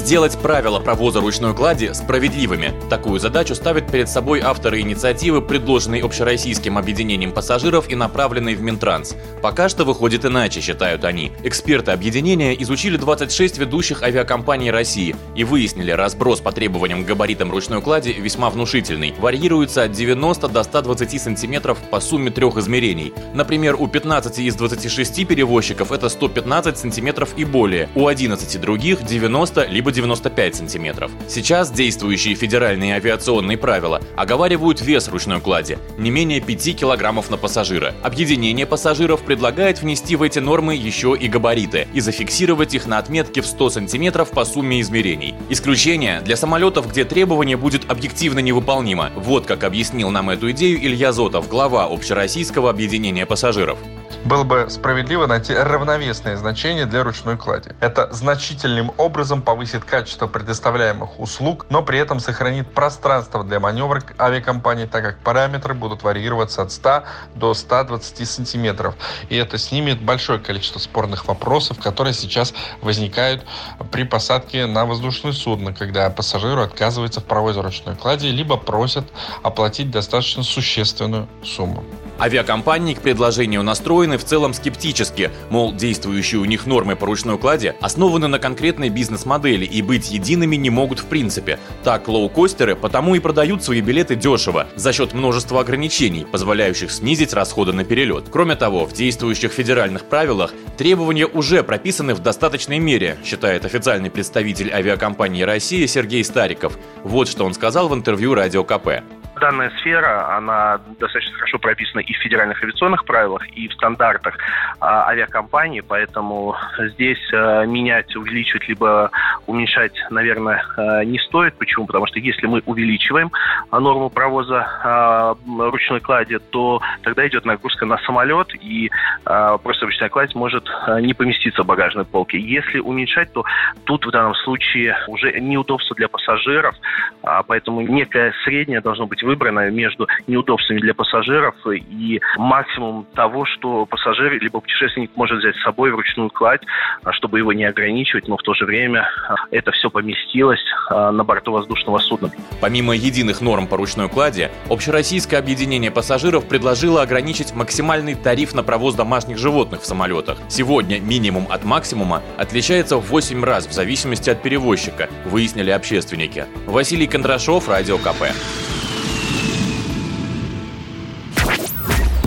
Сделать правила провоза ручной клади справедливыми. Такую задачу ставят перед собой авторы инициативы, предложенной Общероссийским объединением пассажиров и направленной в Минтранс. Пока что выходит иначе, считают они. Эксперты объединения изучили 26 ведущих авиакомпаний России и выяснили, разброс по требованиям к габаритам ручной клади весьма внушительный. Варьируется от 90 до 120 сантиметров по сумме трех измерений. Например, у 15 из 26 перевозчиков это 115 сантиметров и более, у 11 других 90 либо 95 сантиметров. Сейчас действующие федеральные авиационные правила оговаривают вес ручной клади не менее 5 килограммов на пассажира. Объединение пассажиров предлагает внести в эти нормы еще и габариты и зафиксировать их на отметке в 100 сантиметров по сумме измерений. Исключение для самолетов, где требование будет объективно невыполнимо. Вот как объяснил нам эту идею Илья Зотов, глава Общероссийского объединения пассажиров было бы справедливо найти равновесное значение для ручной клади. Это значительным образом повысит качество предоставляемых услуг, но при этом сохранит пространство для маневра авиакомпании, так как параметры будут варьироваться от 100 до 120 сантиметров. И это снимет большое количество спорных вопросов, которые сейчас возникают при посадке на воздушное судно, когда пассажиру отказывается в проводе ручной клади, либо просят оплатить достаточно существенную сумму. Авиакомпании к предложению настроены в целом скептически, мол, действующие у них нормы по ручной клади основаны на конкретной бизнес-модели и быть едиными не могут в принципе. Так, лоукостеры потому и продают свои билеты дешево, за счет множества ограничений, позволяющих снизить расходы на перелет. Кроме того, в действующих федеральных правилах требования уже прописаны в достаточной мере, считает официальный представитель авиакомпании России Сергей Стариков. Вот что он сказал в интервью Радио КП данная сфера, она достаточно хорошо прописана и в федеральных авиационных правилах, и в стандартах а, авиакомпании, поэтому здесь а, менять, увеличивать, либо уменьшать, наверное, а, не стоит. Почему? Потому что если мы увеличиваем а, норму провоза а, ручной клади, то тогда идет нагрузка на самолет, и просто ручная кладь может а, не поместиться в багажной полке. Если уменьшать, то тут в данном случае уже неудобство для пассажиров, поэтому некое среднее должно быть выбрана между неудобствами для пассажиров и максимум того, что пассажир либо путешественник может взять с собой вручную кладь, а, чтобы его не ограничивать, но в то же время а, это все поместилось а, на борту воздушного судна. Помимо единых норм по ручной клади, Общероссийское объединение пассажиров предложило ограничить максимальный тариф на провоз домашних животных в самолетах. Сегодня минимум от максимума отличается в 8 раз в зависимости от перевозчика, выяснили общественники. Василий Кондрашов, Радио КП.